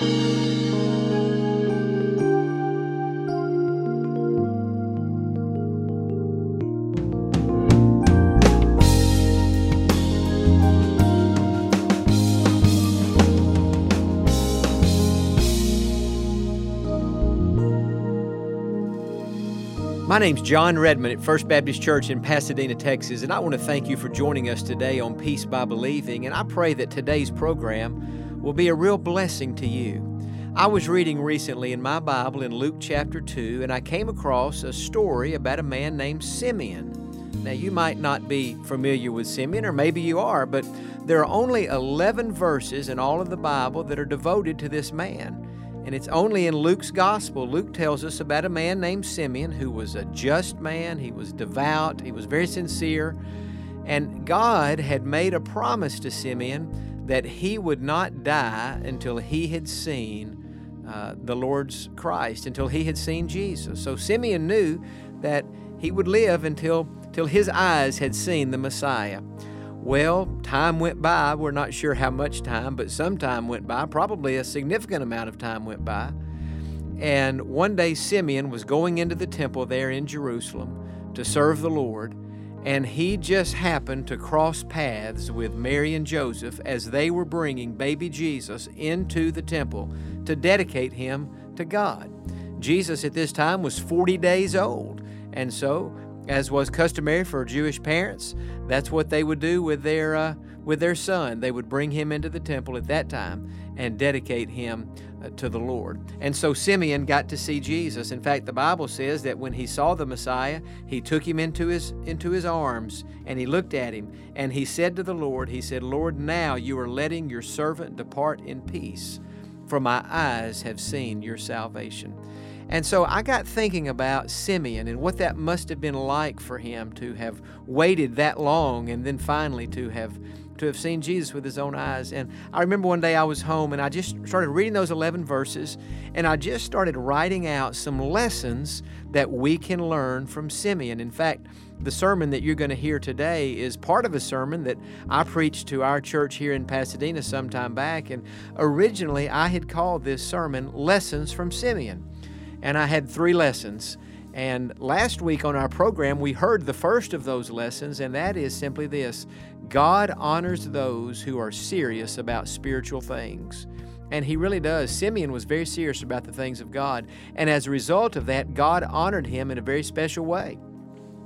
My name's Jon Redmond at First Baptist Church in Pasadena, Texas, and I want to thank you for joining us today on Peace by Believing. And I pray that today's program will be a real blessing to you. I was reading recently in my Bible in Luke chapter 2, and I came across a story about a man named Simeon. Now, you might not be familiar with Simeon, or maybe you are, but there are only 11 verses in all of the Bible that are devoted to this man. And it's only in Luke's gospel. Luke tells us about a man named Simeon who was a just man, he was devout, he was very sincere. And God had made a promise to Simeon that he would not die until he had seen uh, the Lord's Christ, until he had seen Jesus. So Simeon knew that he would live until, until his eyes had seen the Messiah. Well, time went by. We're not sure how much time, but some time went by. Probably a significant amount of time went by. And one day, Simeon was going into the temple there in Jerusalem to serve the Lord, and he just happened to cross paths with Mary and Joseph as they were bringing baby Jesus into the temple to dedicate him to God. Jesus at this time was 40 days old, and so as was customary for Jewish parents, that's what they would do with their uh, with their son. They would bring him into the temple at that time and dedicate him Uh, to the Lord. And so Simeon got to see Jesus. In fact, the Bible says that when he saw the Messiah, he took him into his into his arms and he looked at him and he said to the Lord, he said, "Lord, now you are letting your servant depart in peace, for my eyes have seen your salvation." And so I got thinking about Simeon and what that must have been like for him to have waited that long and then finally to have to have seen Jesus with his own eyes. And I remember one day I was home and I just started reading those 11 verses and I just started writing out some lessons that we can learn from Simeon. In fact, the sermon that you're going to hear today is part of a sermon that I preached to our church here in Pasadena some time back. And originally I had called this sermon Lessons from Simeon and I had three lessons. And last week on our program, we heard the first of those lessons, and that is simply this God honors those who are serious about spiritual things. And he really does. Simeon was very serious about the things of God. And as a result of that, God honored him in a very special way.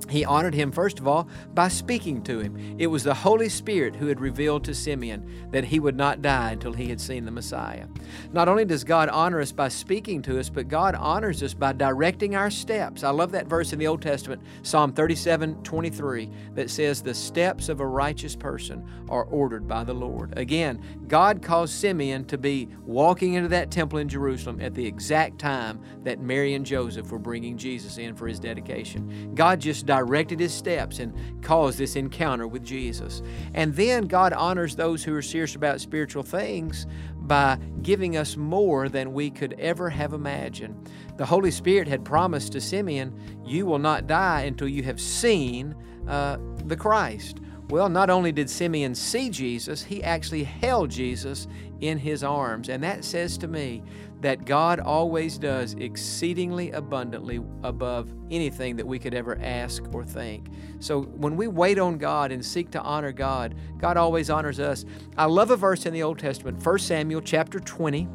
He honored him, first of all, by speaking to him. It was the Holy Spirit who had revealed to Simeon that he would not die until he had seen the Messiah. Not only does God honor us by speaking to us, but God honors us by directing our steps. I love that verse in the Old Testament, Psalm 37 23, that says, The steps of a righteous person are ordered by the Lord. Again, God caused Simeon to be walking into that temple in Jerusalem at the exact time that Mary and Joseph were bringing Jesus in for his dedication. God just directed his steps and caused this encounter with Jesus. And then God honors those who are serious about spiritual things by giving us more than we could ever have imagined. The Holy Spirit had promised to Simeon, You will not die until you have seen uh, the Christ. Well, not only did Simeon see Jesus, he actually held Jesus in his arms. And that says to me that God always does exceedingly abundantly above anything that we could ever ask or think. So when we wait on God and seek to honor God, God always honors us. I love a verse in the Old Testament, 1 Samuel chapter 20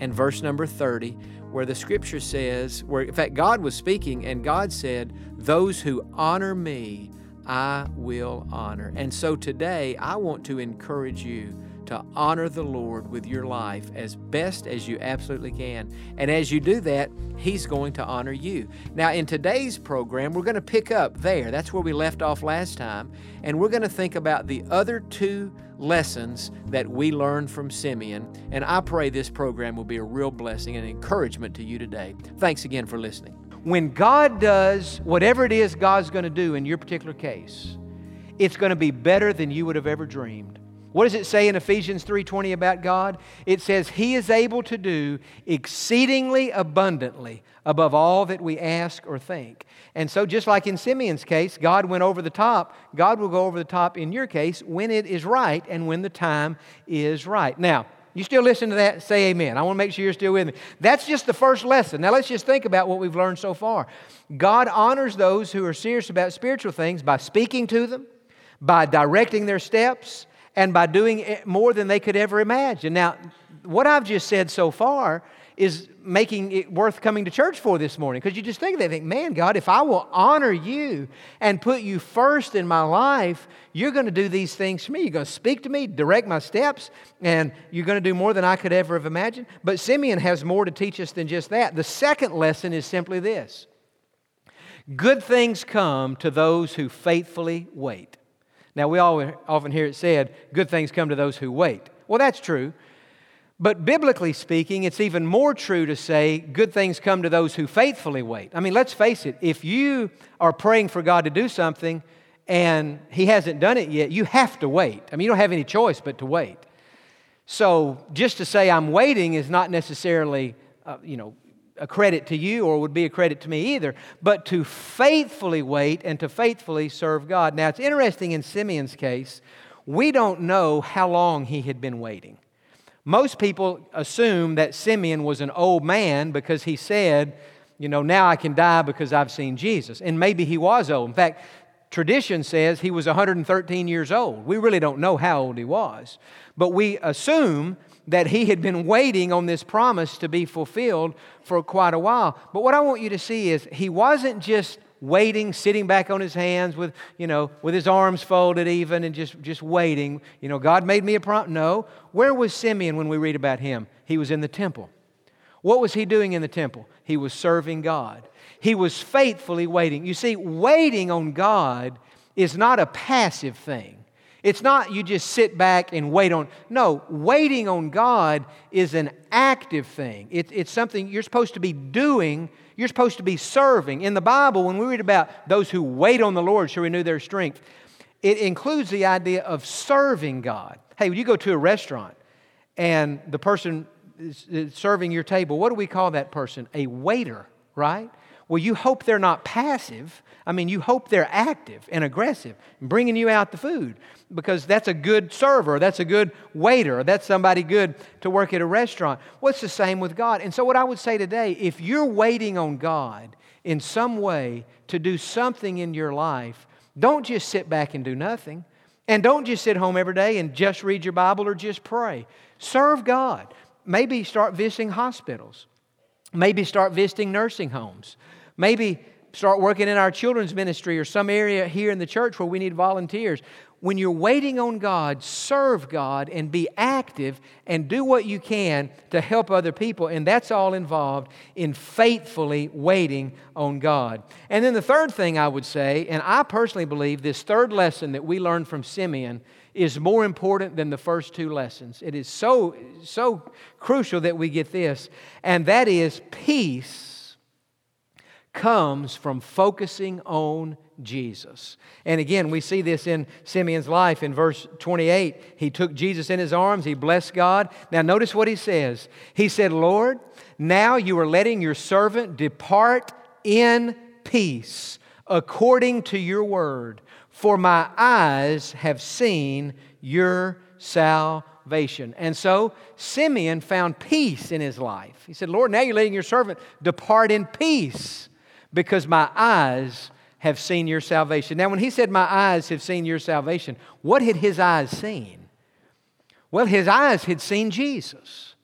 and verse number 30, where the scripture says, where in fact God was speaking and God said, Those who honor me, I will honor. And so today, I want to encourage you to honor the Lord with your life as best as you absolutely can. And as you do that, He's going to honor you. Now, in today's program, we're going to pick up there. That's where we left off last time. And we're going to think about the other two lessons that we learned from Simeon. And I pray this program will be a real blessing and encouragement to you today. Thanks again for listening when God does whatever it is God's going to do in your particular case, it's going to be better than you would have ever dreamed. What does it say in Ephesians 3:20 about God? It says he is able to do exceedingly abundantly above all that we ask or think. And so just like in Simeon's case, God went over the top, God will go over the top in your case when it is right and when the time is right. Now, You still listen to that? Say amen. I want to make sure you're still with me. That's just the first lesson. Now let's just think about what we've learned so far. God honors those who are serious about spiritual things by speaking to them, by directing their steps, and by doing more than they could ever imagine. Now, what I've just said so far is making it worth coming to church for this morning because you just think they think, man, God, if I will honor you and put you first in my life, you're going to do these things for me. You're going to speak to me, direct my steps, and you're going to do more than I could ever have imagined. But Simeon has more to teach us than just that. The second lesson is simply this good things come to those who faithfully wait. Now, we all often hear it said, good things come to those who wait. Well, that's true. But biblically speaking, it's even more true to say good things come to those who faithfully wait. I mean, let's face it, if you are praying for God to do something and He hasn't done it yet, you have to wait. I mean, you don't have any choice but to wait. So just to say I'm waiting is not necessarily, uh, you know, a credit to you or would be a credit to me either, but to faithfully wait and to faithfully serve God. Now, it's interesting in Simeon's case, we don't know how long he had been waiting. Most people assume that Simeon was an old man because he said, you know, now I can die because I've seen Jesus. And maybe he was old. In fact, tradition says he was 113 years old. We really don't know how old he was. But we assume that he had been waiting on this promise to be fulfilled for quite a while. But what I want you to see is he wasn't just waiting, sitting back on his hands with, you know, with his arms folded even and just, just waiting. You know, God made me a prompt. No. Where was Simeon when we read about him? He was in the temple. What was he doing in the temple? He was serving God. He was faithfully waiting. You see, waiting on God is not a passive thing. It's not you just sit back and wait on. No, waiting on God is an active thing. It, it's something you're supposed to be doing. You're supposed to be serving. In the Bible, when we read about those who wait on the Lord shall renew their strength, it includes the idea of serving God. Hey, when you go to a restaurant and the person is serving your table, what do we call that person? A waiter, right? Well, you hope they're not passive. I mean, you hope they're active and aggressive, bringing you out the food because that's a good server, that's a good waiter, that's somebody good to work at a restaurant. What's well, the same with God? And so, what I would say today, if you're waiting on God in some way to do something in your life, don't just sit back and do nothing. And don't just sit home every day and just read your Bible or just pray. Serve God. Maybe start visiting hospitals. Maybe start visiting nursing homes. Maybe start working in our children's ministry or some area here in the church where we need volunteers. When you're waiting on God, serve God and be active and do what you can to help other people. And that's all involved in faithfully waiting on God. And then the third thing I would say, and I personally believe this third lesson that we learned from Simeon is more important than the first two lessons. It is so, so crucial that we get this, and that is peace comes from focusing on Jesus. And again, we see this in Simeon's life in verse 28. He took Jesus in his arms, he blessed God. Now, notice what he says. He said, Lord, now you are letting your servant depart in peace according to your word, for my eyes have seen your salvation. And so Simeon found peace in his life. He said, Lord, now you're letting your servant depart in peace because my eyes have seen your salvation. Now, when he said, My eyes have seen your salvation, what had his eyes seen? Well, his eyes had seen Jesus.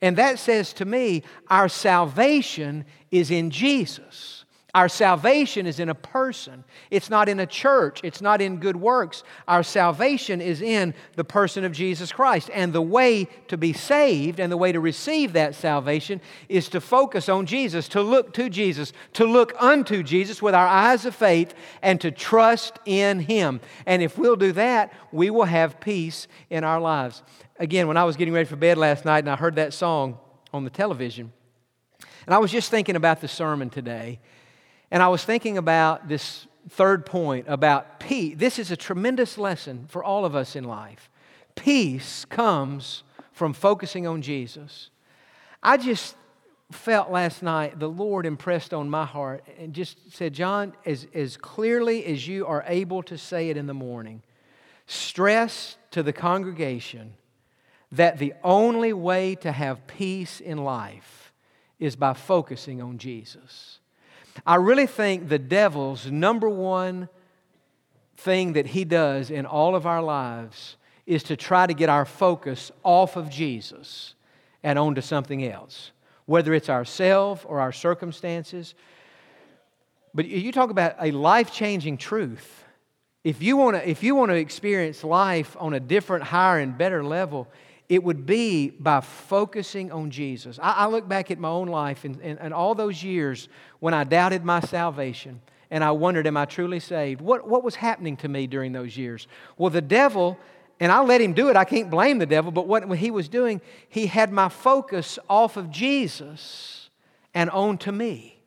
And that says to me, our salvation is in Jesus. Our salvation is in a person. It's not in a church. It's not in good works. Our salvation is in the person of Jesus Christ. And the way to be saved and the way to receive that salvation is to focus on Jesus, to look to Jesus, to look unto Jesus with our eyes of faith, and to trust in Him. And if we'll do that, we will have peace in our lives. Again, when I was getting ready for bed last night and I heard that song on the television, and I was just thinking about the sermon today. And I was thinking about this third point about peace. This is a tremendous lesson for all of us in life. Peace comes from focusing on Jesus. I just felt last night the Lord impressed on my heart and just said, Jon, as, as clearly as you are able to say it in the morning, stress to the congregation that the only way to have peace in life is by focusing on Jesus. I really think the devil's number one thing that he does in all of our lives is to try to get our focus off of Jesus and onto something else, whether it's ourselves or our circumstances. But you talk about a life changing truth. If you, want to, if you want to experience life on a different, higher, and better level, it would be by focusing on Jesus. I, I look back at my own life and, and, and all those years when I doubted my salvation and I wondered, Am I truly saved? What, what was happening to me during those years? Well, the devil, and I let him do it, I can't blame the devil, but what he was doing, he had my focus off of Jesus and on to me.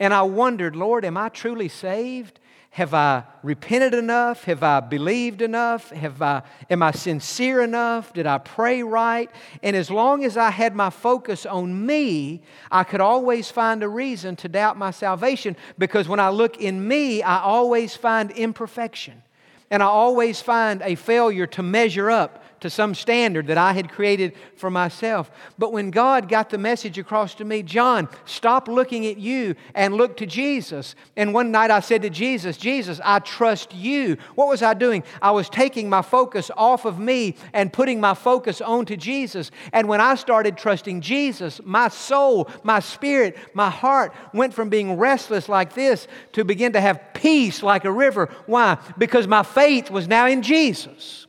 And I wondered, Lord, am I truly saved? Have I repented enough? Have I believed enough? Have I, am I sincere enough? Did I pray right? And as long as I had my focus on me, I could always find a reason to doubt my salvation because when I look in me, I always find imperfection. And I always find a failure to measure up to some standard that I had created for myself. But when God got the message across to me, Jon, stop looking at you and look to Jesus. And one night I said to Jesus, Jesus, I trust you. What was I doing? I was taking my focus off of me and putting my focus onto Jesus. And when I started trusting Jesus, my soul, my spirit, my heart went from being restless like this to begin to have peace like a river. Why? Because my faith was now in Jesus.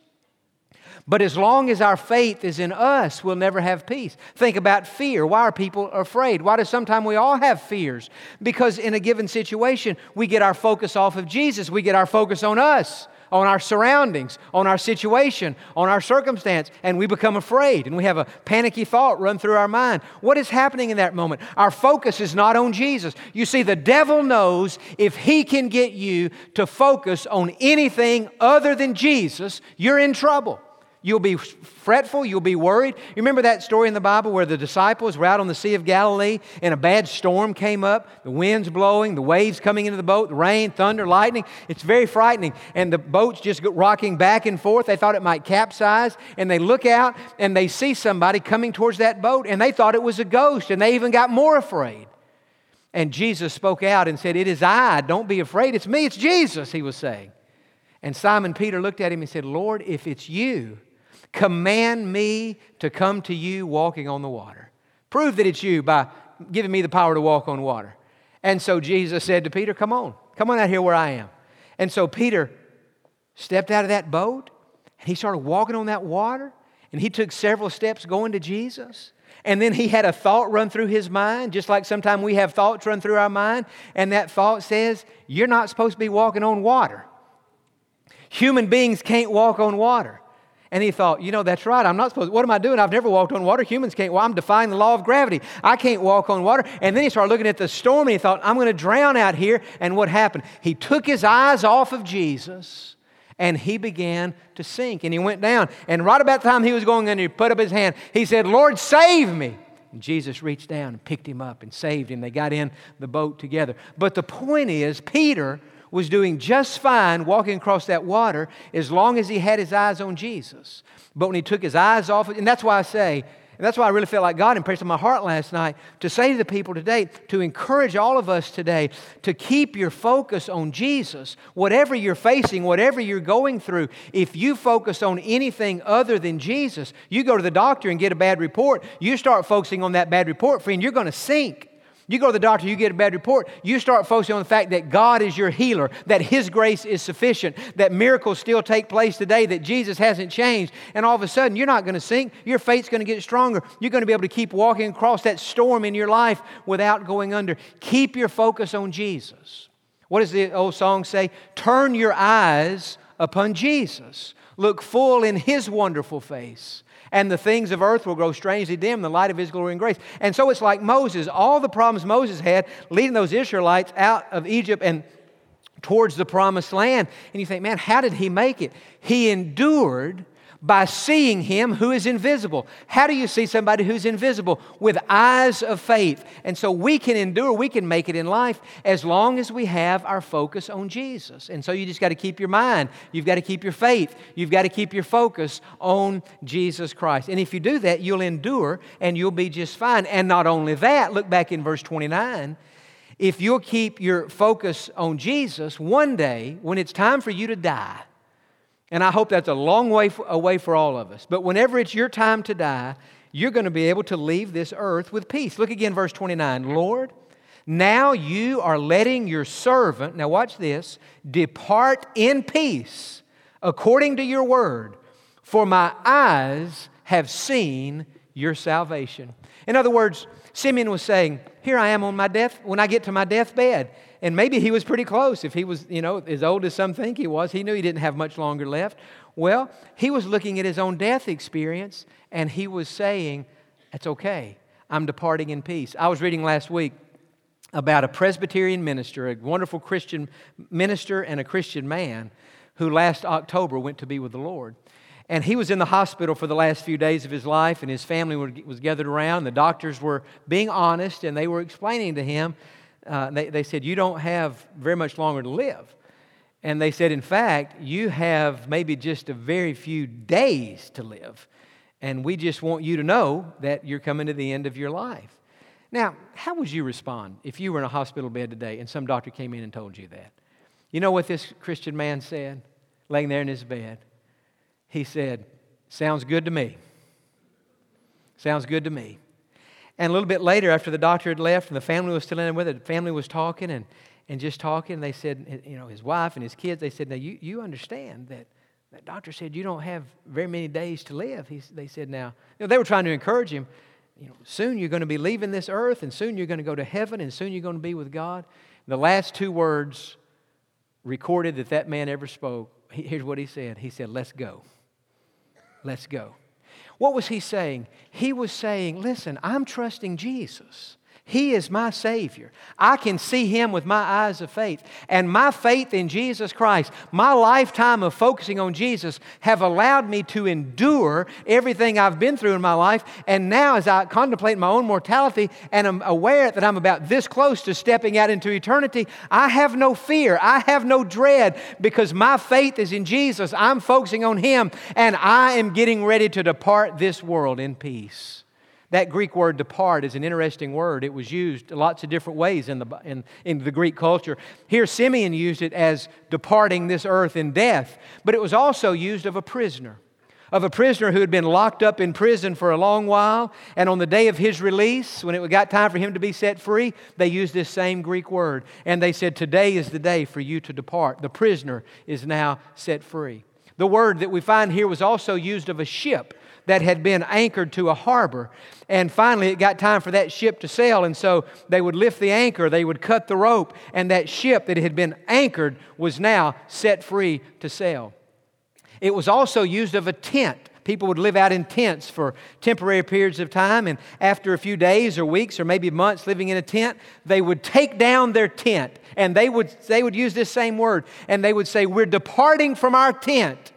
But as long as our faith is in us, we'll never have peace. Think about fear. Why are people afraid? Why do sometimes we all have fears? Because in a given situation, we get our focus off of Jesus, we get our focus on us, on our surroundings, on our situation, on our circumstance, and we become afraid and we have a panicky thought run through our mind. What is happening in that moment? Our focus is not on Jesus. You see, the devil knows if he can get you to focus on anything other than Jesus, you're in trouble. You'll be fretful. You'll be worried. You remember that story in the Bible where the disciples were out on the Sea of Galilee and a bad storm came up, the wind's blowing, the waves coming into the boat, the rain, thunder, lightning. It's very frightening. And the boat's just rocking back and forth. They thought it might capsize. And they look out and they see somebody coming towards that boat and they thought it was a ghost and they even got more afraid. And Jesus spoke out and said, It is I. Don't be afraid. It's me. It's Jesus, he was saying. And Simon Peter looked at him and said, Lord, if it's you, Command me to come to you walking on the water. Prove that it's you by giving me the power to walk on water. And so Jesus said to Peter, Come on, come on out here where I am. And so Peter stepped out of that boat and he started walking on that water and he took several steps going to Jesus. And then he had a thought run through his mind, just like sometimes we have thoughts run through our mind. And that thought says, You're not supposed to be walking on water. Human beings can't walk on water. And he thought, you know, that's right. I'm not supposed, what am I doing? I've never walked on water. Humans can't. Well, I'm defying the law of gravity. I can't walk on water. And then he started looking at the storm and he thought, I'm going to drown out here. And what happened? He took his eyes off of Jesus and he began to sink and he went down. And right about the time he was going under, he put up his hand. He said, Lord, save me. And Jesus reached down and picked him up and saved him. They got in the boat together. But the point is, Peter was doing just fine walking across that water as long as he had his eyes on Jesus. But when he took his eyes off, and that's why I say, and that's why I really felt like God impressed on my heart last night to say to the people today, to encourage all of us today to keep your focus on Jesus. Whatever you're facing, whatever you're going through, if you focus on anything other than Jesus, you go to the doctor and get a bad report, you start focusing on that bad report, friend, you're going to sink. You go to the doctor, you get a bad report, you start focusing on the fact that God is your healer, that His grace is sufficient, that miracles still take place today, that Jesus hasn't changed. And all of a sudden, you're not going to sink. Your faith's going to get stronger. You're going to be able to keep walking across that storm in your life without going under. Keep your focus on Jesus. What does the old song say? Turn your eyes upon Jesus. Look full in His wonderful face and the things of earth will grow strangely dim in the light of his glory and grace. And so it's like Moses, all the problems Moses had leading those Israelites out of Egypt and towards the promised land. And you think, man, how did he make it? He endured by seeing him who is invisible. How do you see somebody who's invisible? With eyes of faith. And so we can endure, we can make it in life as long as we have our focus on Jesus. And so you just got to keep your mind, you've got to keep your faith, you've got to keep your focus on Jesus Christ. And if you do that, you'll endure and you'll be just fine. And not only that, look back in verse 29. If you'll keep your focus on Jesus, one day when it's time for you to die, and I hope that's a long way away for all of us. But whenever it's your time to die, you're going to be able to leave this earth with peace. Look again, verse 29. Lord, now you are letting your servant, now watch this, depart in peace according to your word, for my eyes have seen your salvation. In other words, Simeon was saying, Here I am on my death, when I get to my deathbed. And maybe he was pretty close. If he was, you know, as old as some think he was, he knew he didn't have much longer left. Well, he was looking at his own death experience and he was saying, It's okay. I'm departing in peace. I was reading last week about a Presbyterian minister, a wonderful Christian minister and a Christian man who last October went to be with the Lord. And he was in the hospital for the last few days of his life, and his family was gathered around. The doctors were being honest, and they were explaining to him uh, they, they said, You don't have very much longer to live. And they said, In fact, you have maybe just a very few days to live. And we just want you to know that you're coming to the end of your life. Now, how would you respond if you were in a hospital bed today and some doctor came in and told you that? You know what this Christian man said, laying there in his bed? He said, Sounds good to me. Sounds good to me. And a little bit later, after the doctor had left and the family was still in with it, the family was talking and, and just talking. They said, you know, his wife and his kids, they said, now you, you understand that that doctor said you don't have very many days to live. He, they said, now, you know, they were trying to encourage him. You know, soon you're going to be leaving this earth and soon you're going to go to heaven and soon you're going to be with God. The last two words recorded that that man ever spoke, here's what he said. He said, let's go. Let's go. What was he saying? He was saying, Listen, I'm trusting Jesus. He is my Savior. I can see Him with my eyes of faith. And my faith in Jesus Christ, my lifetime of focusing on Jesus, have allowed me to endure everything I've been through in my life. And now, as I contemplate my own mortality and I'm aware that I'm about this close to stepping out into eternity, I have no fear. I have no dread because my faith is in Jesus. I'm focusing on Him, and I am getting ready to depart this world in peace. That Greek word depart is an interesting word. It was used lots of different ways in the, in, in the Greek culture. Here, Simeon used it as departing this earth in death, but it was also used of a prisoner of a prisoner who had been locked up in prison for a long while. And on the day of his release, when it got time for him to be set free, they used this same Greek word. And they said, Today is the day for you to depart. The prisoner is now set free. The word that we find here was also used of a ship that had been anchored to a harbor. And finally, it got time for that ship to sail. And so they would lift the anchor, they would cut the rope, and that ship that had been anchored was now set free to sail. It was also used of a tent. People would live out in tents for temporary periods of time, and after a few days or weeks or maybe months living in a tent, they would take down their tent and they would, they would use this same word and they would say, We're departing from our tent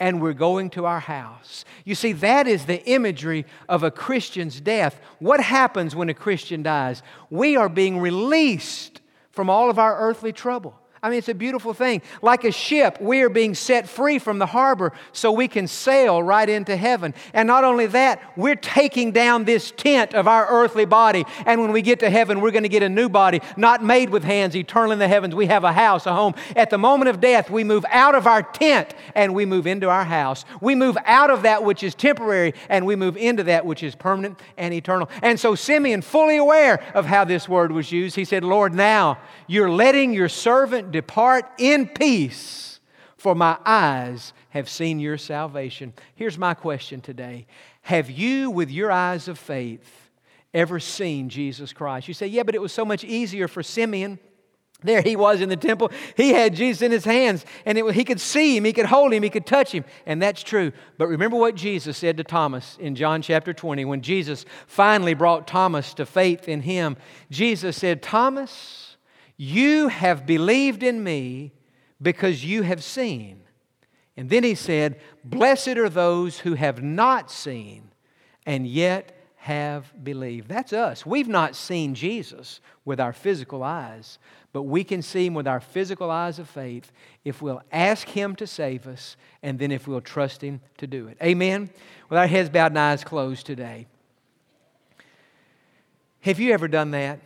and we're going to our house. You see, that is the imagery of a Christian's death. What happens when a Christian dies? We are being released from all of our earthly trouble. I mean, it's a beautiful thing. Like a ship, we are being set free from the harbor so we can sail right into heaven. And not only that, we're taking down this tent of our earthly body. And when we get to heaven, we're going to get a new body, not made with hands, eternal in the heavens. We have a house, a home. At the moment of death, we move out of our tent and we move into our house. We move out of that which is temporary and we move into that which is permanent and eternal. And so Simeon, fully aware of how this word was used, he said, Lord, now you're letting your servant depart in peace, for my eyes have seen your salvation. Here's my question today Have you, with your eyes of faith, ever seen Jesus Christ? You say, Yeah, but it was so much easier for Simeon. There he was in the temple. He had Jesus in his hands, and it, he could see him, he could hold him, he could touch him. And that's true. But remember what Jesus said to Thomas in John chapter 20 when Jesus finally brought Thomas to faith in him. Jesus said, Thomas, you have believed in me because you have seen. And then he said, Blessed are those who have not seen and yet have believed. That's us. We've not seen Jesus with our physical eyes, but we can see him with our physical eyes of faith if we'll ask him to save us and then if we'll trust him to do it. Amen? With our heads bowed and eyes closed today. Have you ever done that?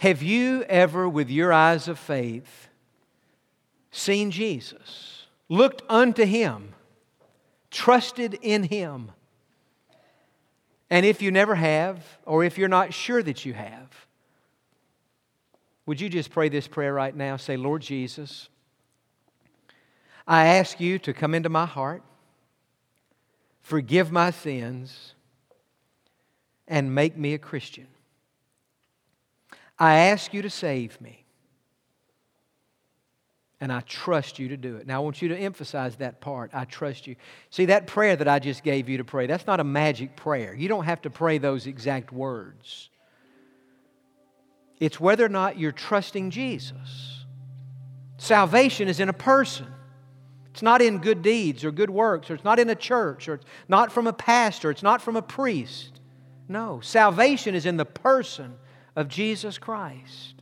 Have you ever, with your eyes of faith, seen Jesus, looked unto him, trusted in him? And if you never have, or if you're not sure that you have, would you just pray this prayer right now? Say, Lord Jesus, I ask you to come into my heart, forgive my sins, and make me a Christian. I ask you to save me. And I trust you to do it. Now, I want you to emphasize that part. I trust you. See, that prayer that I just gave you to pray, that's not a magic prayer. You don't have to pray those exact words. It's whether or not you're trusting Jesus. Salvation is in a person. It's not in good deeds or good works, or it's not in a church, or it's not from a pastor, it's not from a priest. No, salvation is in the person of Jesus Christ.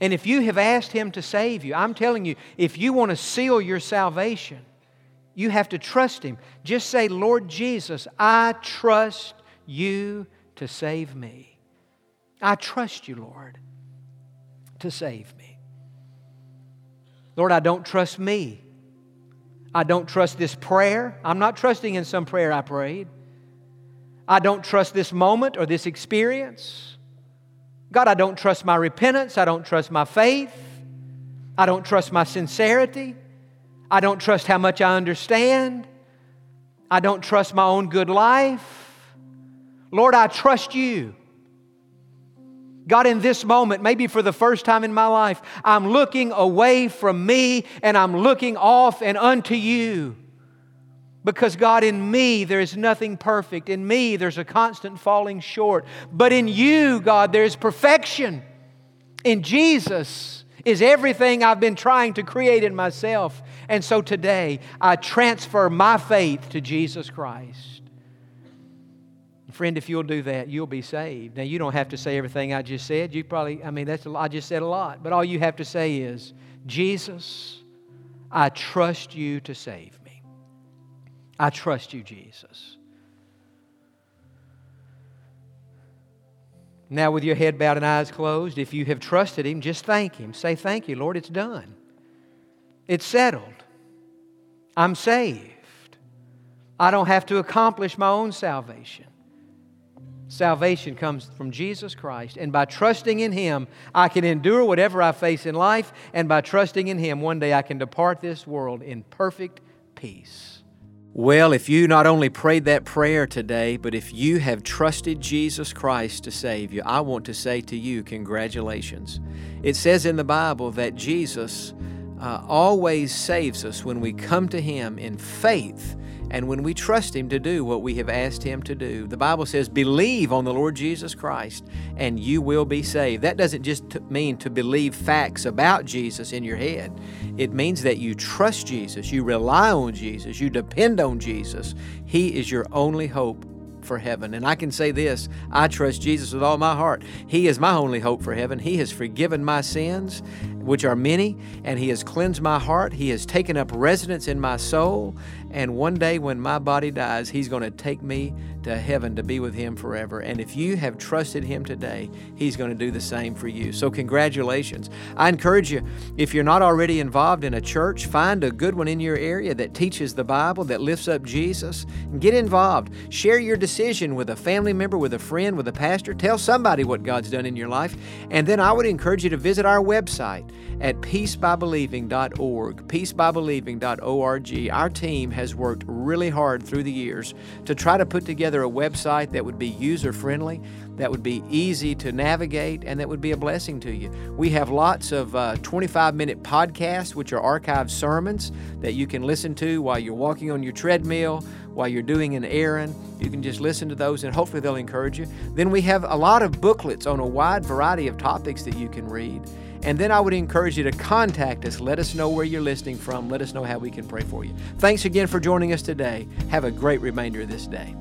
And if you have asked Him to save you, I'm telling you, if you want to seal your salvation, you have to trust Him. Just say, Lord Jesus, I trust you to save me. I trust you, Lord, to save me. Lord, I don't trust me. I don't trust this prayer. I'm not trusting in some prayer I prayed. I don't trust this moment or this experience. God, I don't trust my repentance. I don't trust my faith. I don't trust my sincerity. I don't trust how much I understand. I don't trust my own good life. Lord, I trust you. God, in this moment, maybe for the first time in my life, I'm looking away from me and I'm looking off and unto you. Because, God, in me there is nothing perfect. In me there's a constant falling short. But in you, God, there is perfection. In Jesus is everything I've been trying to create in myself. And so today I transfer my faith to Jesus Christ. Friend, if you'll do that, you'll be saved. Now, you don't have to say everything I just said. You probably, I mean, that's, I just said a lot. But all you have to say is, Jesus, I trust you to save. I trust you, Jesus. Now, with your head bowed and eyes closed, if you have trusted Him, just thank Him. Say, Thank you, Lord, it's done. It's settled. I'm saved. I don't have to accomplish my own salvation. Salvation comes from Jesus Christ. And by trusting in Him, I can endure whatever I face in life. And by trusting in Him, one day I can depart this world in perfect peace. Well, if you not only prayed that prayer today, but if you have trusted Jesus Christ to save you, I want to say to you, congratulations. It says in the Bible that Jesus uh, always saves us when we come to Him in faith and when we trust Him to do what we have asked Him to do. The Bible says, believe on the Lord Jesus Christ and you will be saved. That doesn't just mean to believe facts about Jesus in your head, it means that you trust Jesus, you rely on Jesus, you depend on Jesus. He is your only hope for heaven. And I can say this I trust Jesus with all my heart. He is my only hope for heaven. He has forgiven my sins, which are many, and He has cleansed my heart. He has taken up residence in my soul. And one day when my body dies, He's going to take me to heaven to be with Him forever. And if you have trusted Him today, He's going to do the same for you. So, congratulations. I encourage you, if you're not already involved in a church, find a good one in your area that teaches the Bible, that lifts up Jesus, get involved. Share your decision with a family member, with a friend, with a pastor. Tell somebody what God's done in your life. And then I would encourage you to visit our website at peacebybelieving.org. Peacebybelieving.org. Our team has worked really hard through the years to try to put together a website that would be user friendly, that would be easy to navigate, and that would be a blessing to you. We have lots of 25 uh, minute podcasts, which are archived sermons that you can listen to while you're walking on your treadmill, while you're doing an errand. You can just listen to those, and hopefully they'll encourage you. Then we have a lot of booklets on a wide variety of topics that you can read. And then I would encourage you to contact us. Let us know where you're listening from. Let us know how we can pray for you. Thanks again for joining us today. Have a great remainder of this day.